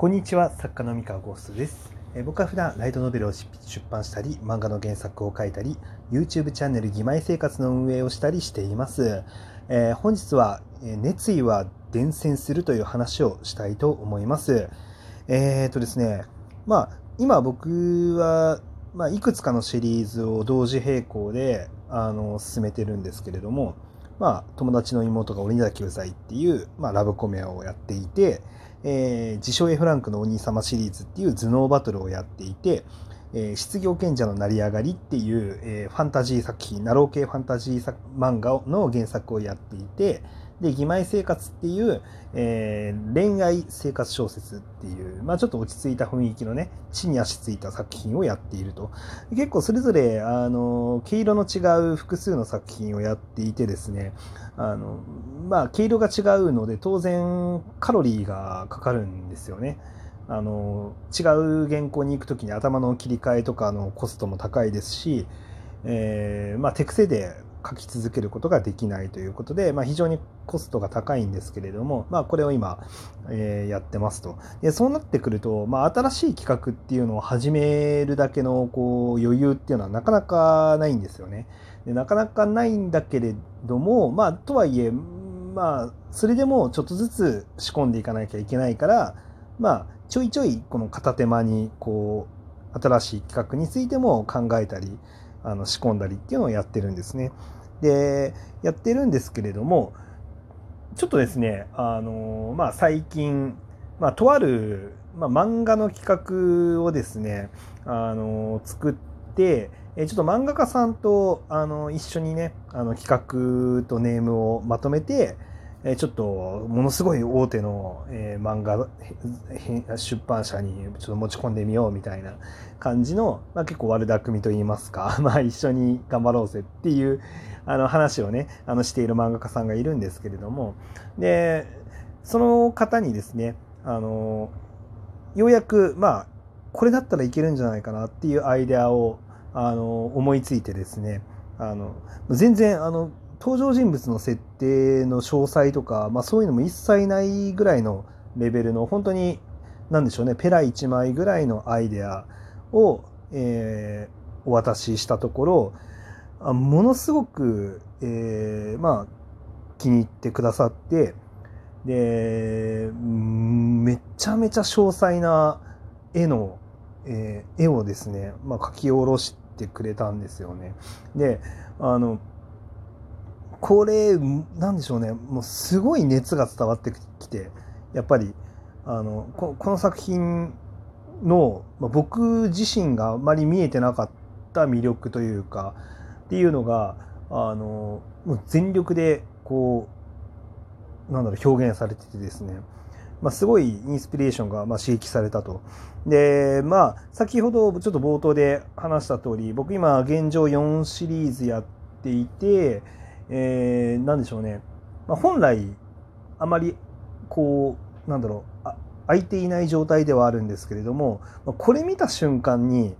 こんにちは作家の三河ゴーストです。え僕は普段ライトノベルを出版したり漫画の原作を書いたり YouTube チャンネル「義妹生活」の運営をしたりしています、えー、本日は「熱意は伝染する」という話をしたいと思います。えー、っとですねまあ今僕は、まあ、いくつかのシリーズを同時並行であの進めてるんですけれどもまあ、友達の妹が鬼崎うざいっていう、まあ、ラブコメをやっていて、えー、自称 A フランクのお兄様シリーズっていう頭脳バトルをやっていて、えー、失業賢者の成り上がりっていう、えー、ファンタジー作品、ナロー系ファンタジー漫画の原作をやっていて、で、義妹生活っていう、えー、恋愛生活小説っていう、まあちょっと落ち着いた雰囲気のね、地に足ついた作品をやっていると。結構それぞれ、あの、毛色の違う複数の作品をやっていてですね、あの、まあ毛色が違うので当然カロリーがかかるんですよね。あの、違う原稿に行くときに頭の切り替えとかのコストも高いですし、えー、まあ手癖で書き続けることができないということで、まあ、非常にコストが高いんですけれども、まあ、これを今、えー、やってますと。でそうなってくると、まあ、新しい企画っていうのを始めるだけのこう余裕っていうのはなかなかないんですよね。でなかなかないんだけれども、まあ、とはいえ、まあ、それでもちょっとずつ仕込んでいかなきゃいけないから、まあ、ちょいちょいこの片手間にこう新しい企画についても考えたり、あの仕込んだりっていうのをやってるんですね。でやってるんですけれどもちょっとですねあの、まあ、最近、まあ、とある、まあ、漫画の企画をですねあの作ってちょっと漫画家さんとあの一緒にねあの企画とネームをまとめてえちょっとものすごい大手の、え、漫画出版社にちょっと持ち込んでみようみたいな感じの、まあ、結構悪巧みといいますか、まあ、一緒に頑張ろうぜっていうあの話をねあのしている漫画家さんがいるんですけれども。でその方にですねあのようやくまあこれだったらいけるんじゃないかなっていうアイデアをあの思いついてですねあの全然あの登場人物の設定の詳細とか、まあ、そういうのも一切ないぐらいのレベルの本当に何でしょうねペラ1枚ぐらいのアイデアを、えー、お渡ししたところあものすごく、えー、まあ気に入ってくださってでめちゃめちゃ詳細な絵の、えー、絵をですね、まあ、描き下ろしてくれたんですよね。であのこれなんでしょうねもうすごい熱が伝わってきてやっぱりあのこの作品の、まあ、僕自身があまり見えてなかった魅力というかっていうのがあのもう全力でこうなんだろう表現されててですね、まあ、すごいインスピレーションがまあ刺激されたと。でまあ先ほどちょっと冒頭で話した通り僕今現状4シリーズやっていてえー、なんでしょうね、まあ、本来あまりこうなんだろう空いていない状態ではあるんですけれどもこれ見た瞬間に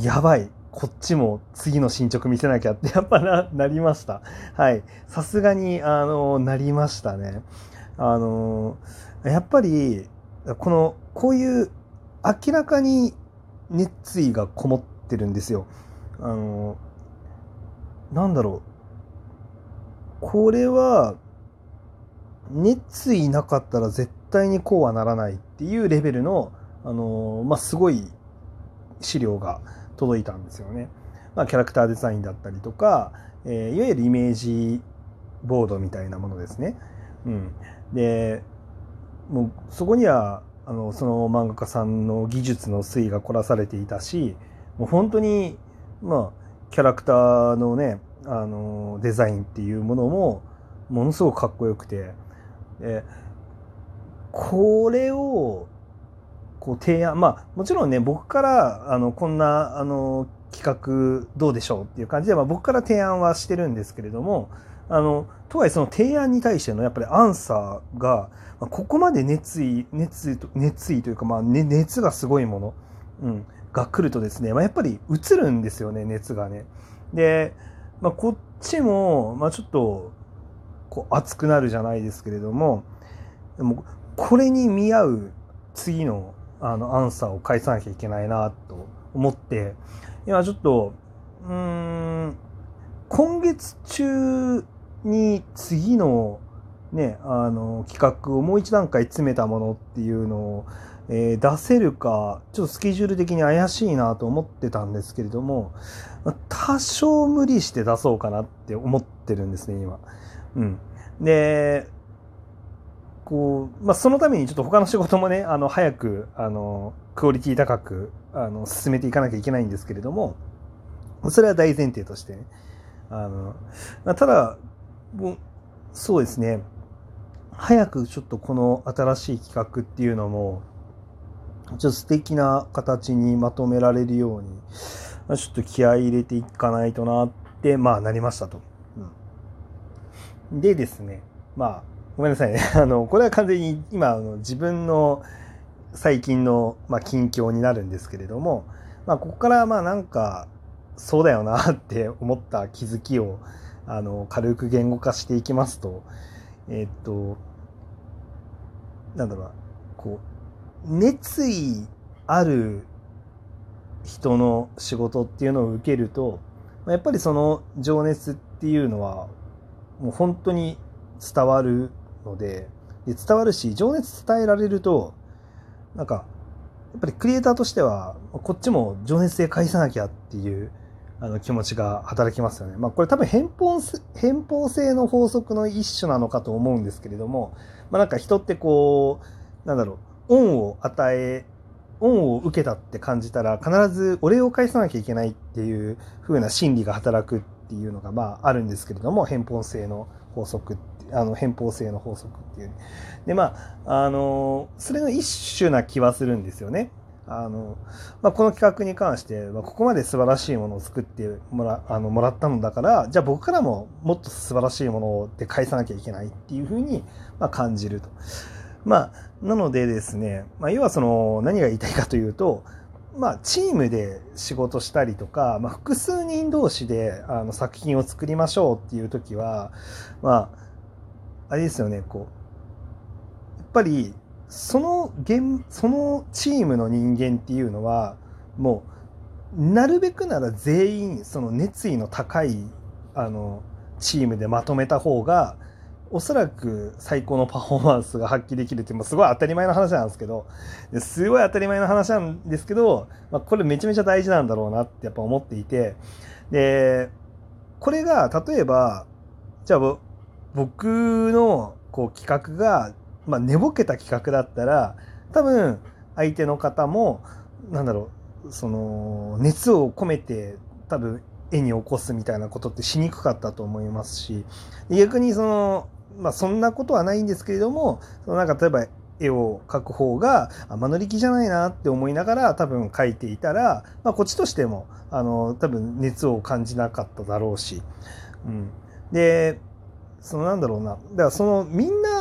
やばいこっちも次の進捗見せなきゃってやっぱななりました。はい。さすがにあのなりましたね。あのやっぱりこのこういう明らかに熱意がこもってるんですよ。あのなんだろう。これは熱意なかったら絶対にこうはならないっていうレベルの、あのまあ、すごい資料が届いたんですよね。まあ、キャラクターデザインだったりとか、えー、いわゆるイメージボードみたいなものですね。うん、でもうそこにはあのその漫画家さんの技術の推移が凝らされていたしもう本当にまあキャラクターのねあのデザインっていうものもものすごくかっこよくてでこれをこう提案まあもちろんね僕からあのこんなあの企画どうでしょうっていう感じで、まあ、僕から提案はしてるんですけれどもあのとはいえその提案に対してのやっぱりアンサーがまここまで熱意熱意と熱意というか、まあね、熱がすごいもの、うん、が来るとですね、まあ、やっぱり映るんですよね熱がね。でまあ、こっちも、まあ、ちょっとこう熱くなるじゃないですけれどもでもこれに見合う次のあのアンサーを返さなきゃいけないなと思って今ちょっとうん今月中に次のねあの企画をもう一段階詰めたものっていうのを、えー、出せるかちょっとスケジュール的に怪しいなと思ってたんですけれども多少無理して出そうかなって思ってるんですね今。うん、でこう、まあ、そのためにちょっと他の仕事もね、あの、早く、あの、クオリティ高く、あの、進めていかなきゃいけないんですけれども、それは大前提としてね。あの、ただ、そうですね、早くちょっとこの新しい企画っていうのも、ちょっと素敵な形にまとめられるように、ちょっと気合い入れていかないとなって、まあなりましたと。うん、でですね、まあ、ごめんなさいね。あの、これは完全に今、あの自分の最近の、まあ、近況になるんですけれども、まあ、ここからまあなんか、そうだよなって思った気づきを、あの、軽く言語化していきますと、えっと、なんだろうな、こう、熱意ある人の仕事っていうのを受けると、やっぱりその情熱っていうのは、もう本当に伝わるのでで伝わるし情熱伝えられるとなんかやっぱりクリエイターとしてはこっちも情熱で返さなきゃっていうあの気持ちが働きますよね。まあこれ多分偏方偏方性の法則の一種なのかと思うんですけれども、まあなんか人ってこう、なんだろう、恩を与え、恩を受けたって感じたら必ずお礼を返さなきゃいけないっていう風な心理が働くっていうのがまああるんですけれども、偏方性の法則あの偏方性の法則っていう。ねでまああのそれの一種な気はするんですよね。あのまあ、この企画に関して、まあ、ここまで素晴らしいものを作ってもらあのもらったのだからじゃあ僕からももっと素晴らしいもので返さなきゃいけないっていうふうに、まあ、感じると。まあ、なのでですね、まあ、要はその何が言いたいかというと、まあ、チームで仕事したりとか、まあ、複数人同士であの作品を作りましょうっていう時は、まあ、あれですよねこうやっぱりその現そのチームの人間っていうのはもうなるべくなら全員その熱意の高いあのチームでまとめた方がおそらく最高のパフォーマンスが発揮できるっていうすごい当たり前の話なんですけどすごい当たり前の話なんですけど、まあ、これめちゃめちゃ大事なんだろうなってやっぱ思っていてでこれが例えばじゃあ僕のこう企画が、まあ、寝ぼけた企画だったら多分相手の方もなんだろうその熱を込めて多分絵に起こすみたいなことってしにくかったと思いますし逆にその、まあ、そんなことはないんですけれどもそのなんか例えば絵を描く方が間乗り気じゃないなって思いながら多分描いていたら、まあ、こっちとしてもあの多分熱を感じなかっただろうし、うん、でそのなんだろうな。だからそのみんな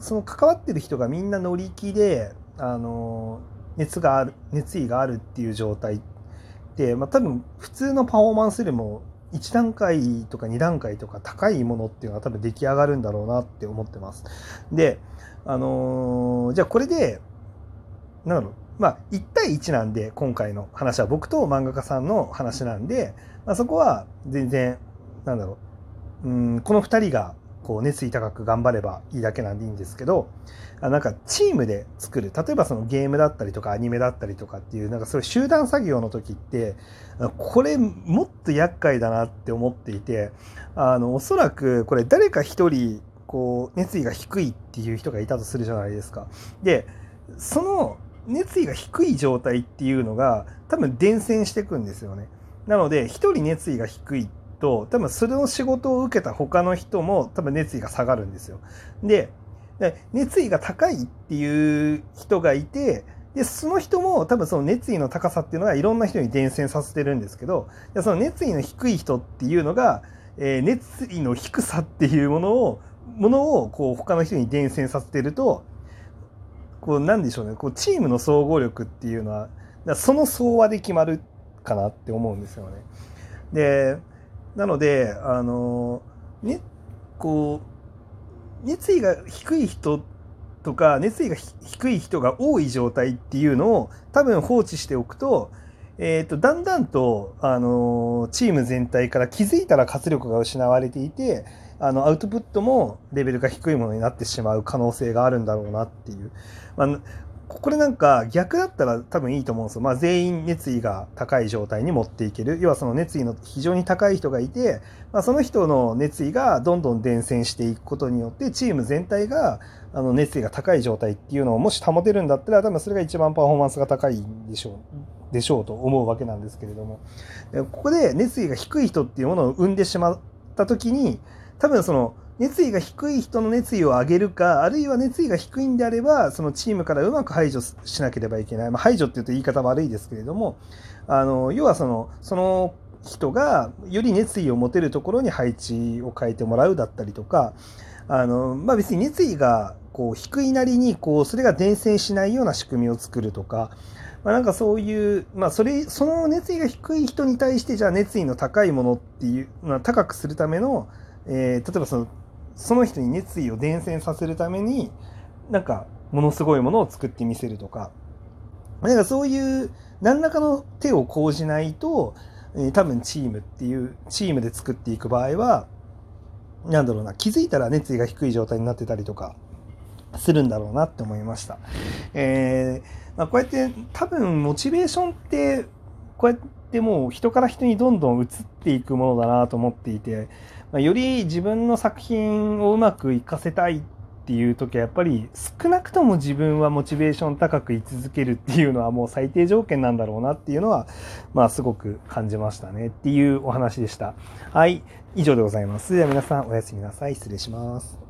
その関わってる人がみんな乗り気であの熱がある熱意があるっていう状態って、まあ、多分普通のパフォーマンスよりも1段階とか2段階とか高いものっていうのは多分出来上がるんだろうなって思ってます。で、あのー、じゃあこれで、なんだろう、まあ1対1なんで今回の話は僕と漫画家さんの話なんで、まあ、そこは全然、なんだろう、うんこの2人がこう熱意高く頑張ればいいだけなんでいいんですけどなんかチームで作る例えばそのゲームだったりとかアニメだったりとかっていうなんかそういう集団作業の時ってこれもっと厄介だなって思っていてあのおそらくこれ誰か一人こう熱意が低いっていう人がいたとするじゃないですか。でその熱意が低い状態っていうのが多分伝染していくんですよね。なので一人熱意が低いと多分それの仕事を受けた他の人も多分熱意が下がるんですよ。で熱意が高いっていう人がいてでその人も多分その熱意の高さっていうのがいろんな人に伝染させてるんですけどその熱意の低い人っていうのが、えー、熱意の低さっていうものをものをこう他の人に伝染させてるとこうなんでしょうねこうチームの総合力っていうのはその総和で決まるかなって思うんですよね。でなので、あの、ね、こう、熱意が低い人とか熱意が低い人が多い状態っていうのを多分放置しておくと,、えーと、だんだんと、あのチーム全体から気づいたら活力が失われていてあのアウトプットもレベルが低いものになってしまう可能性があるんだろうなっていう、まあ、これなんか逆だったら多分いいと思うんですよ。まあ、全員熱意が高い状態に持っていける。要はその熱意の非常に高い人がいて、まあ、その人の熱意がどんどん伝染していくことによって、チーム全体があの熱意が高い状態っていうのをもし保てるんだったら、多分それが一番パフォーマンスが高いんでしょう。でしょうと思うわけなんですけれども。ここで熱意が低い人っていうものを生んでしまった時に、多分その熱意が低い人の熱意を上げるか、あるいは熱意が低いんであれば、そのチームからうまく排除しなければいけない。まあ、排除って言うと言い方悪いですけれども、あの、要はその、その人がより熱意を持てるところに配置を変えてもらうだったりとか、あの、まあ、別に熱意がこう低いなりに、こう、それが伝染しないような仕組みを作るとか、まあ、なんかそういう、まあ、それ、その熱意が低い人に対して、じゃあ熱意の高いものっていう、まあ、高くするための、えー、例えばそのその人に熱意を伝染させるためになんかものすごいものを作ってみせるとかなんかそういう何らかの手を講じないと、えー、多分チームっていうチームで作っていく場合はなんだろうな気づいたら熱意が低い状態になってたりとかするんだろうなって思いました。えーまあ、こうやって多分モチベーションってこうやってもう人から人にどんどん移っていくものだなと思っていてまより自分の作品をうまく活かせたいっていう時はやっぱり少なくとも自分はモチベーション高く居続けるっていうのはもう最低条件なんだろうなっていうのはまあすごく感じましたねっていうお話でした。はい、以上でございます。では皆さんおやすみなさい。失礼します。